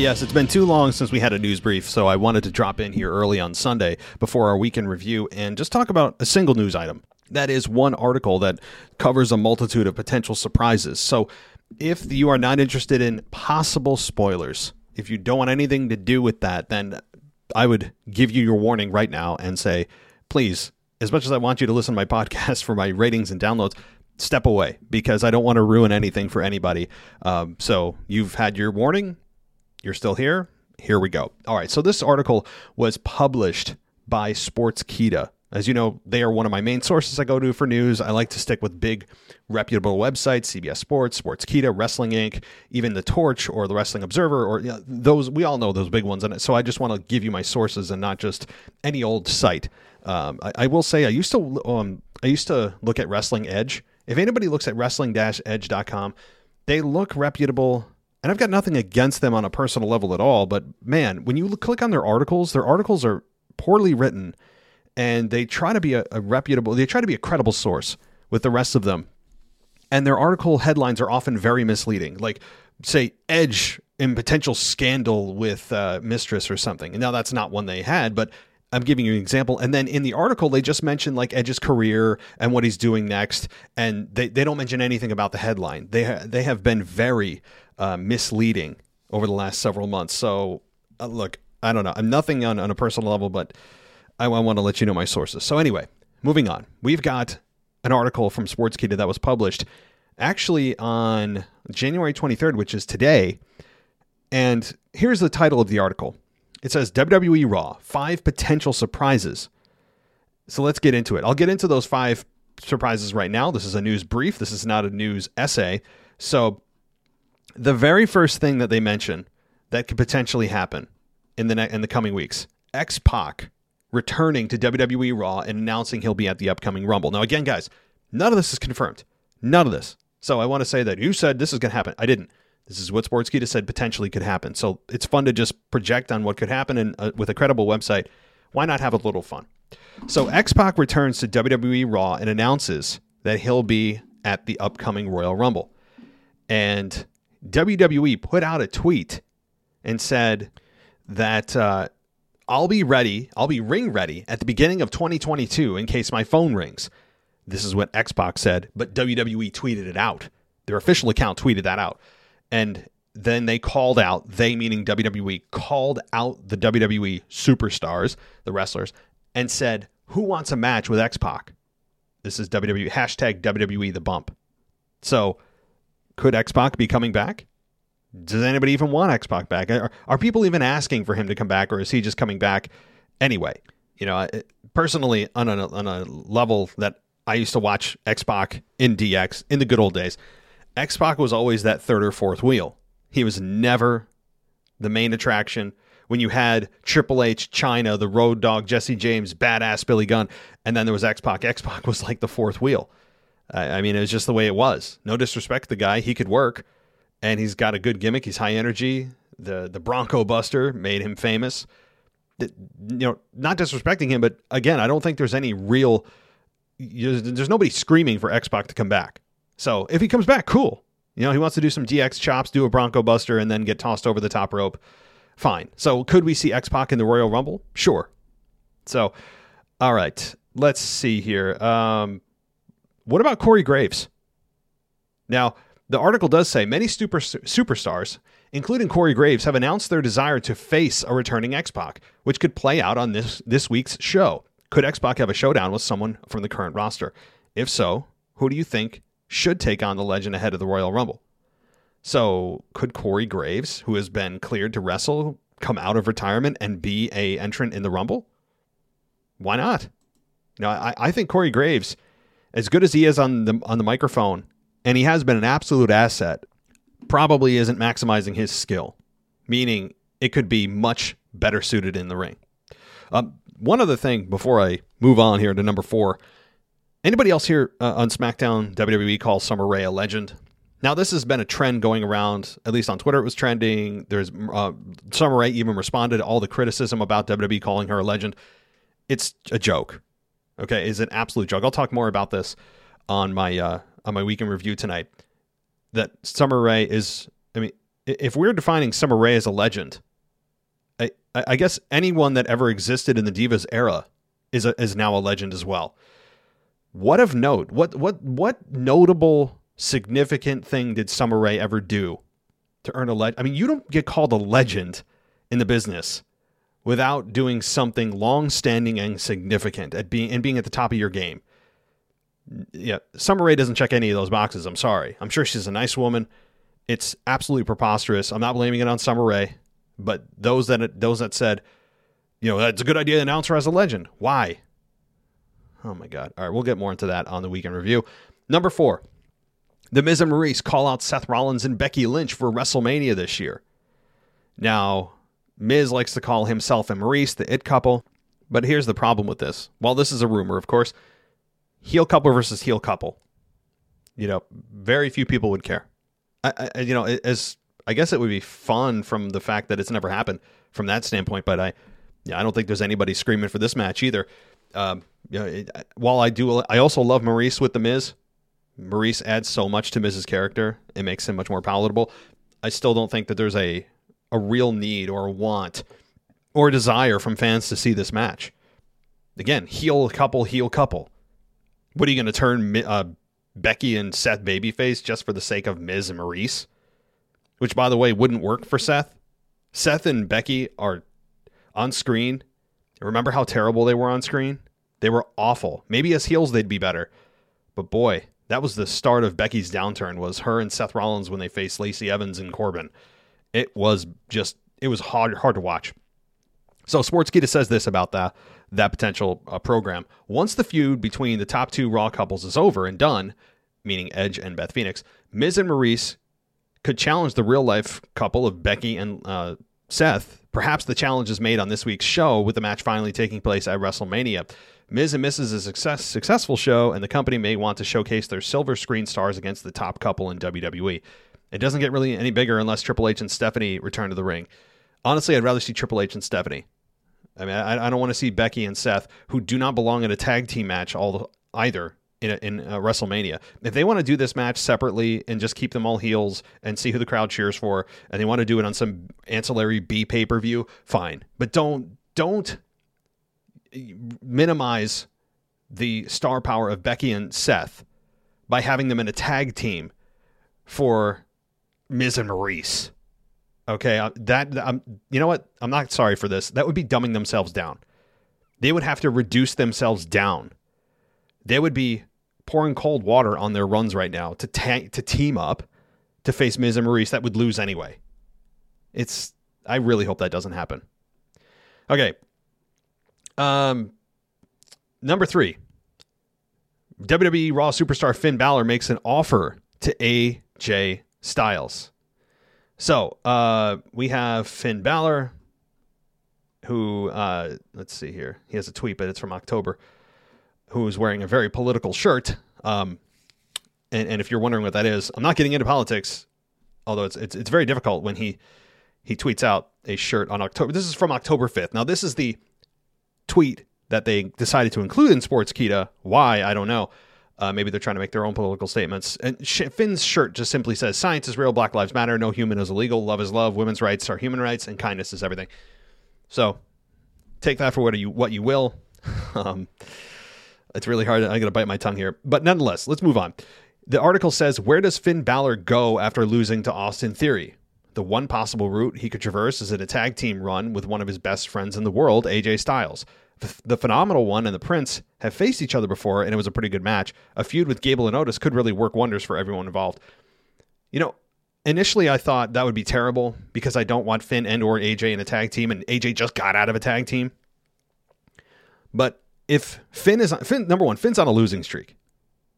yes, it's been too long since we had a news brief, so I wanted to drop in here early on Sunday before our weekend review and just talk about a single news item. That is one article that covers a multitude of potential surprises. So, if you are not interested in possible spoilers, if you don't want anything to do with that, then I would give you your warning right now and say, please, as much as I want you to listen to my podcast for my ratings and downloads, step away because I don't want to ruin anything for anybody. Um, so you've had your warning. You're still here. Here we go. All right. So this article was published by Sportskeeda. As you know, they are one of my main sources I go to for news. I like to stick with big, reputable websites: CBS Sports, Sportskeeda, Wrestling Inc., even the Torch or the Wrestling Observer, or you know, those. We all know those big ones. And so I just want to give you my sources and not just any old site. Um, I, I, will say I used to um, I used to look at Wrestling Edge. If anybody looks at wrestling-edge.com, they look reputable and I've got nothing against them on a personal level at all, but man, when you click on their articles, their articles are poorly written and they try to be a, a, reputable, they try to be a credible source with the rest of them. And their article headlines are often very misleading, like, say, Edge in potential scandal with uh, Mistress or something. And now that's not one they had, but I'm giving you an example. And then in the article, they just mention like Edge's career and what he's doing next. And they, they don't mention anything about the headline. They, ha- they have been very uh, misleading over the last several months. So, uh, look, I don't know. I'm nothing on, on a personal level, but I, I want to let you know my sources. So, anyway, moving on. We've got an article from Sportskeeda that was published actually on January 23rd, which is today. And here's the title of the article it says WWE Raw, five potential surprises. So let's get into it. I'll get into those five surprises right now. This is a news brief, this is not a news essay. So the very first thing that they mention that could potentially happen in the ne- in the coming weeks, X Pac returning to WWE Raw and announcing he'll be at the upcoming Rumble. Now, again, guys, none of this is confirmed. None of this. So I want to say that you said this is going to happen. I didn't. This is what Sportskeeda said potentially could happen. So it's fun to just project on what could happen, and uh, with a credible website, why not have a little fun? So X Pac returns to WWE Raw and announces that he'll be at the upcoming Royal Rumble. And WWE put out a tweet and said that uh, I'll be ready, I'll be ring ready at the beginning of 2022 in case my phone rings. This is what X Pac said, but WWE tweeted it out. Their official account tweeted that out. And then they called out, they meaning WWE, called out the WWE superstars, the wrestlers, and said, Who wants a match with X Pac? This is WWE, hashtag WWE the bump. So could X Pac be coming back? Does anybody even want X Pac back? Are, are, people even asking for him to come back, or is he just coming back anyway? You know, personally, on a, on a level that I used to watch X Pac in DX in the good old days, X Pac was always that third or fourth wheel. He was never the main attraction. When you had Triple H, Chyna, the Road Dog, Jesse James, Badass Billy Gunn, and then there was X Pac. X Pac was like the fourth wheel. I mean, it was just the way it was. No disrespect to the guy; he could work, and he's got a good gimmick. He's high energy. the The Bronco Buster made him famous. You know, not disrespecting him, but again, I don't think there's any real. There's nobody screaming for X Pac to come back. So if he comes back, cool. You know, he wants to do some DX chops, do a Bronco Buster, and then get tossed over the top rope. Fine. So could we see X Pac in the Royal Rumble? Sure. So, all right. Let's see here. Um, what about Corey Graves? Now, the article does say many super, superstars, including Corey Graves, have announced their desire to face a returning X Pac, which could play out on this, this week's show. Could X Pac have a showdown with someone from the current roster? If so, who do you think should take on the legend ahead of the Royal Rumble? So, could Corey Graves, who has been cleared to wrestle, come out of retirement and be a entrant in the Rumble? Why not? Know, I, I think Corey Graves as good as he is on the on the microphone, and he has been an absolute asset, probably isn't maximizing his skill. Meaning, it could be much better suited in the ring. Um, one other thing before I move on here to number four. Anybody else here uh, on SmackDown WWE calls Summer Rae a legend? Now, this has been a trend going around, at least on Twitter, it was trending. There's uh, Summer Rae even responded to all the criticism about WWE calling her a legend. It's a joke okay, is an absolute joke. I'll talk more about this on my uh, on my weekend review tonight. That Summer Rae is, I mean, if we're defining Summer Rae as a legend, I, I guess anyone that ever existed in the Divas era is a, is now a legend as well. What of note? What what what notable significant thing did Summer Rae ever do to earn a legend? I mean, you don't get called a legend in the business without doing something long-standing and significant at being and being at the top of your game. Yeah, Summer Rae doesn't check any of those boxes. I'm sorry. I'm sure she's a nice woman. It's absolutely preposterous. I'm not blaming it on Summer Rae, but those that those that said, you know, that's a good idea to announce her as a legend. Why? Oh my God. All right, we'll get more into that on the weekend review. Number four, The Miz and Maryse call out Seth Rollins and Becky Lynch for WrestleMania this year. Now, Miz likes to call himself and Maryse the it couple, but here's the problem with this. While this is a rumor, of course, heel couple versus heel couple. You know, very few people would care. I, I, you know, as I guess it would be fun from the fact that it's never happened from that standpoint, but I, yeah, I don't think there's anybody screaming for this match either. Um, you know, it, while I do, I also love Maryse with the Miz. Maryse adds so much to Miz's character; it makes him much more palatable. I still don't think that there's a a real need or a want or a desire from fans to see this match. Again, heel couple, heel couple. What are you going to turn uh, Becky and Seth babyface just for the sake of Miz and Maryse? Which, by the way, wouldn't work for Seth. Seth and Becky are on screen. Remember how terrible they were on screen? They were awful. Maybe as heels they'd be better. But boy, that was the start of Becky's downturn was her and Seth Rollins when they faced Lacey Evans and Corbin. It was just it was hard hard to watch. So Sportskeeda says this about that that potential uh, program. Once the feud between the top two Raw couples is over and done, meaning Edge and Beth Phoenix, Miz and Maryse could challenge the real life couple of Becky and uh, Seth. Perhaps the challenge is made on this week's show, with the match finally taking place at WrestleMania. Miz and Mrs. is a success, successful show, and the company may want to showcase their silver screen stars against the top couple in WWE. It doesn't get really any bigger unless Triple H and Stephanie return to the ring. Honestly, I'd rather see Triple H and Stephanie. I mean, I, I don't want to see Becky and Seth, who do not belong in a tag team match, all either in a, in a WrestleMania. If they want to do this match separately and just keep them all heels and see who the crowd cheers for, and they want to do it on some ancillary B pay per view, fine. But don't don't minimize the star power of Becky and Seth by having them in a tag team for Miz and Maryse. Okay, uh, that I'm, you know what? I'm not sorry for this. That would be dumbing themselves down. They would have to reduce themselves down. They would be pouring cold water on their runs right now to ta- to team up to face Miz and Maryse. that would lose anyway. It's I really hope that doesn't happen. Okay. Um number 3. WWE Raw superstar Finn Balor makes an offer to AJ Styles. So, uh we have Finn Balor who uh let's see here. He has a tweet but it's from October who's wearing a very political shirt. Um, and, and if you're wondering what that is, I'm not getting into politics, although it's, it's it's very difficult when he he tweets out a shirt on October. This is from October 5th. Now this is the tweet that they decided to include in Sportskeeda. Why I don't know. Uh, maybe they're trying to make their own political statements. And Finn's shirt just simply says, "Science is real. Black lives matter. No human is illegal. Love is love. Women's rights are human rights, and kindness is everything." So take that for what you what you will. um, it's really hard. I'm going to bite my tongue here. But nonetheless, let's move on. The article says Where does Finn Balor go after losing to Austin Theory? The one possible route he could traverse is in a tag team run with one of his best friends in the world, AJ Styles. The Phenomenal One and the Prince have faced each other before, and it was a pretty good match. A feud with Gable and Otis could really work wonders for everyone involved. You know, initially I thought that would be terrible because I don't want Finn and or AJ in a tag team, and AJ just got out of a tag team. But if Finn is on, Finn, number one, Finn's on a losing streak.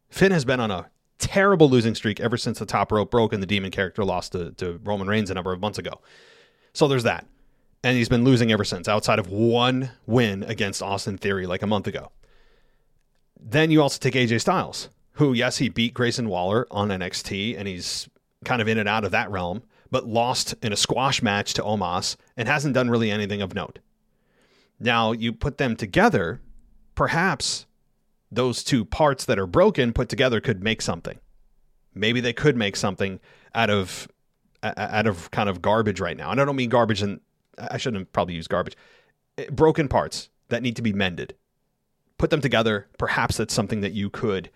Finn has been on a terrible losing streak ever since the top rope broke and the demon character lost to, to Roman Reigns a number of months ago. So there's that. And he's been losing ever since, outside of one win against Austin Theory like a month ago. Then you also take AJ Styles, who, yes, he beat Grayson Waller on NXT, and he's kind of in and out of that realm, but lost in a squash match to Omos and hasn't done really anything of note. Now you put them together, perhaps those two parts that are broken put together could make something. Maybe they could make something out of out of kind of garbage right now. And I don't mean garbage, and I shouldn't probably use garbage. Eh, broken parts that need to be mended. Put them together. Perhaps that's something that you could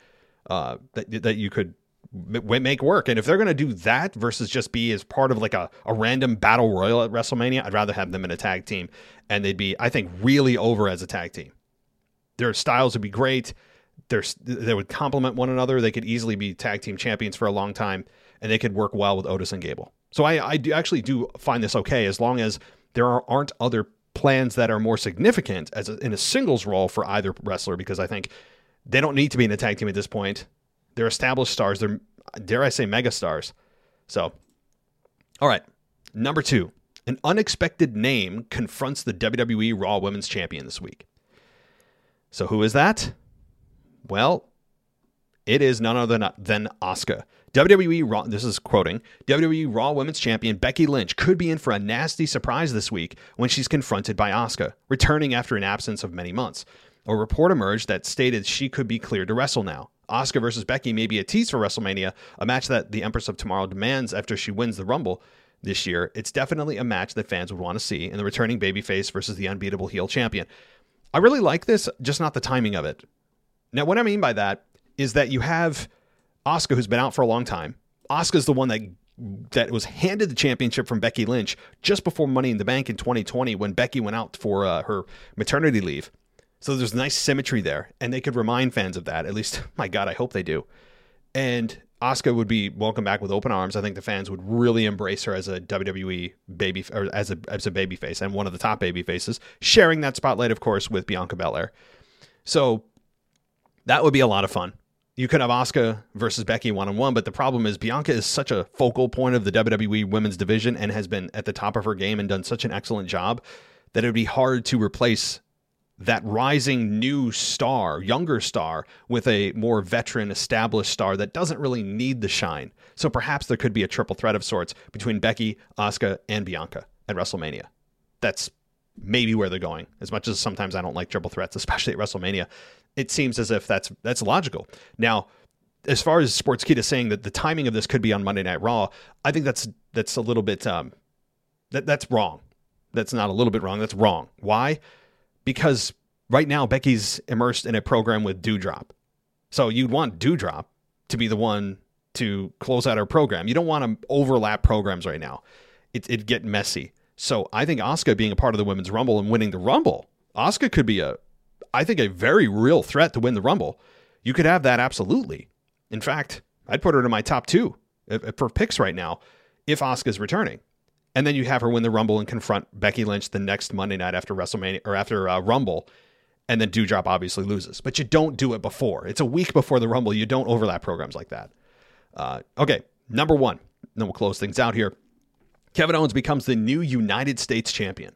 uh, that that you could make work. And if they're going to do that versus just be as part of like a, a random battle royal at WrestleMania, I'd rather have them in a tag team. And they'd be, I think, really over as a tag team. Their styles would be great. They're, they would complement one another. They could easily be tag team champions for a long time, and they could work well with Otis and Gable. So I, I do actually do find this okay as long as there are, aren't other plans that are more significant as a, in a singles role for either wrestler because I think they don't need to be in a tag team at this point. They're established stars. They're dare I say mega stars. So, all right, number two, an unexpected name confronts the WWE Raw Women's Champion this week. So who is that? Well, it is none other than, Asuka. WWE Raw, this is quoting, WWE Raw Women's Champion Becky Lynch could be in for a nasty surprise this week when she's confronted by Asuka, returning after an absence of many months. A report emerged that stated she could be cleared to wrestle now. Asuka versus Becky may be a tease for WrestleMania, a match that the Empress of Tomorrow demands after she wins the Rumble this year. It's definitely a match that fans would want to see in the returning babyface versus the unbeatable heel champion. I really like this, just not the timing of it. Now, what I mean by that is that you have Asuka, who's been out for a long time. Asuka's the one that that was handed the championship from Becky Lynch just before Money in the Bank in 2020 when Becky went out for uh, her maternity leave. So there's nice symmetry there, and they could remind fans of that. At least, my God, I hope they do. And Asuka would be welcome back with open arms. I think the fans would really embrace her as a WWE baby or as a as a baby face and one of the top baby faces, sharing that spotlight, of course, with Bianca Belair. So that would be a lot of fun. You could have Asuka versus Becky one on one, but the problem is Bianca is such a focal point of the WWE women's division and has been at the top of her game and done such an excellent job that it would be hard to replace that rising new star, younger star, with a more veteran, established star that doesn't really need the shine. So perhaps there could be a triple threat of sorts between Becky, Asuka, and Bianca at WrestleMania. That's maybe where they're going. As much as sometimes I don't like triple threats, especially at WrestleMania, it seems as if that's that's logical. Now, as far as Sports Sportskeeda saying that the timing of this could be on Monday Night Raw, I think that's that's a little bit um, that that's wrong. That's not a little bit wrong. That's wrong. Why? because right now Becky's immersed in a program with Doudrop. So you'd want Doudrop to be the one to close out our program. You don't want to overlap programs right now. It, it'd get messy. So I think Asuka being a part of the Women's Rumble and winning the Rumble, Asuka could be a, I think, a very real threat to win the Rumble. You could have that absolutely. In fact, I'd put her in my top two for picks right now if Asuka's returning and then you have her win the Rumble and confront Becky Lynch the next Monday night after WrestleMania or after uh, Rumble, and then Doudrop obviously loses. But you don't do it before. It's a week before the Rumble. You don't overlap programs like that. Uh, okay, number one. Then we'll close things out here. Kevin Owens becomes the new United States champion.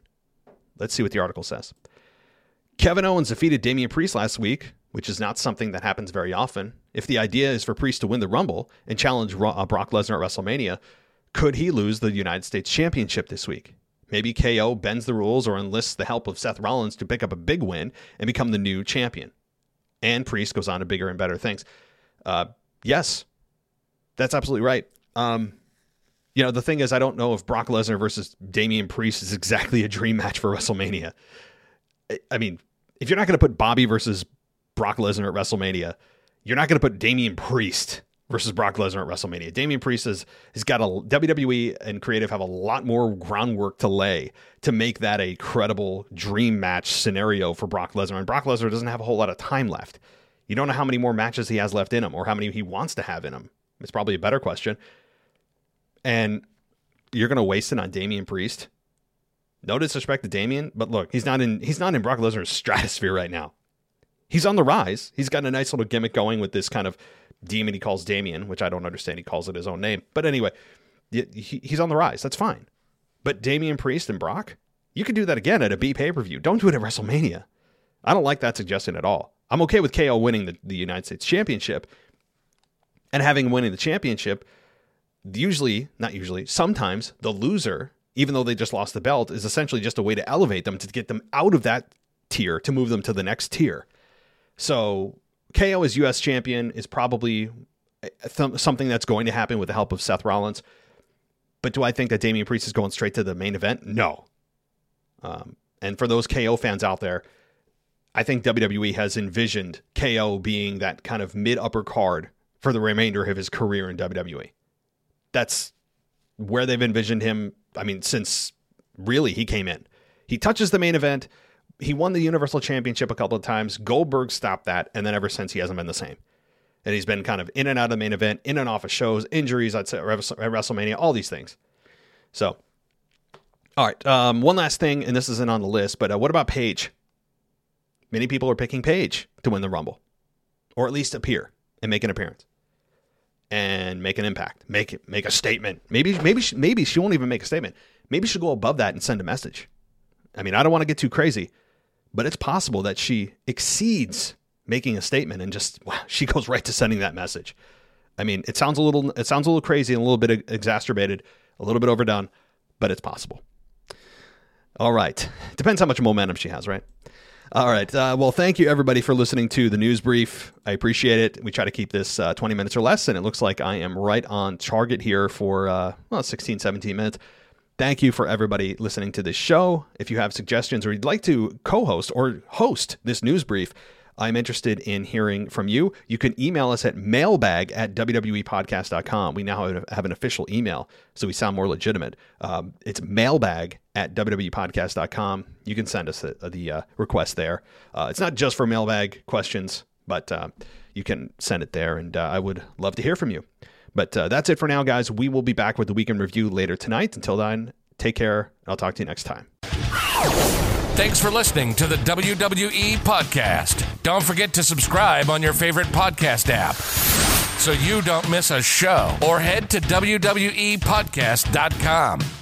Let's see what the article says. Kevin Owens defeated Damian Priest last week, which is not something that happens very often. If the idea is for Priest to win the Rumble and challenge uh, Brock Lesnar at WrestleMania, could he lose the United States Championship this week? Maybe KO bends the rules or enlists the help of Seth Rollins to pick up a big win and become the new champion. And Priest goes on to bigger and better things. Uh, yes, that's absolutely right. Um, you know, the thing is, I don't know if Brock Lesnar versus Damian Priest is exactly a dream match for WrestleMania. I mean, if you're not going to put Bobby versus Brock Lesnar at WrestleMania, you're not going to put Damian Priest versus Brock Lesnar at WrestleMania. Damian Priest has, has got a WWE and creative have a lot more groundwork to lay to make that a credible dream match scenario for Brock Lesnar. And Brock Lesnar doesn't have a whole lot of time left. You don't know how many more matches he has left in him or how many he wants to have in him. It's probably a better question. And you're going to waste it on Damian Priest. No disrespect to Damian, but look, he's not in he's not in Brock Lesnar's stratosphere right now. He's on the rise. He's got a nice little gimmick going with this kind of demon he calls Damien, which I don't understand. He calls it his own name. But anyway, he's on the rise. That's fine. But Damian Priest and Brock, you could do that again at a B pay per view. Don't do it at WrestleMania. I don't like that suggestion at all. I'm okay with KO winning the, the United States Championship and having winning the championship. Usually, not usually, sometimes the loser, even though they just lost the belt, is essentially just a way to elevate them to get them out of that tier to move them to the next tier. So KO as U.S. champion is probably th- something that's going to happen with the help of Seth Rollins. But do I think that Damian Priest is going straight to the main event? No. Um, and for those KO fans out there, I think WWE has envisioned KO being that kind of mid upper card for the remainder of his career in WWE. That's where they've envisioned him. I mean, since really he came in, he touches the main event. He won the Universal Championship a couple of times. Goldberg stopped that, and then ever since he hasn't been the same. And he's been kind of in and out of the main event, in and off of shows, injuries, I'd say, at WrestleMania, all these things. So, all right. Um, one last thing, and this isn't on the list, but uh, what about Paige? Many people are picking Paige to win the Rumble, or at least appear and make an appearance and make an impact, make it, make a statement. Maybe, maybe, she, maybe she won't even make a statement. Maybe she'll go above that and send a message. I mean, I don't want to get too crazy, but it's possible that she exceeds making a statement and just wow, she goes right to sending that message. I mean, it sounds a little, it sounds a little crazy and a little bit exacerbated, a little bit overdone, but it's possible. All right, depends how much momentum she has, right? All right. Uh, well, thank you everybody for listening to the news brief. I appreciate it. We try to keep this uh, 20 minutes or less, and it looks like I am right on target here for uh, well, 16, 17 minutes. Thank you for everybody listening to this show. If you have suggestions or you'd like to co host or host this news brief, I'm interested in hearing from you. You can email us at mailbag at wwepodcast.com. We now have an official email, so we sound more legitimate. Um, it's mailbag at wwepodcast.com. You can send us the, the uh, request there. Uh, it's not just for mailbag questions, but uh, you can send it there, and uh, I would love to hear from you. But uh, that's it for now, guys. We will be back with the weekend review later tonight. Until then, take care. And I'll talk to you next time. Thanks for listening to the WWE Podcast. Don't forget to subscribe on your favorite podcast app so you don't miss a show or head to WWEpodcast.com.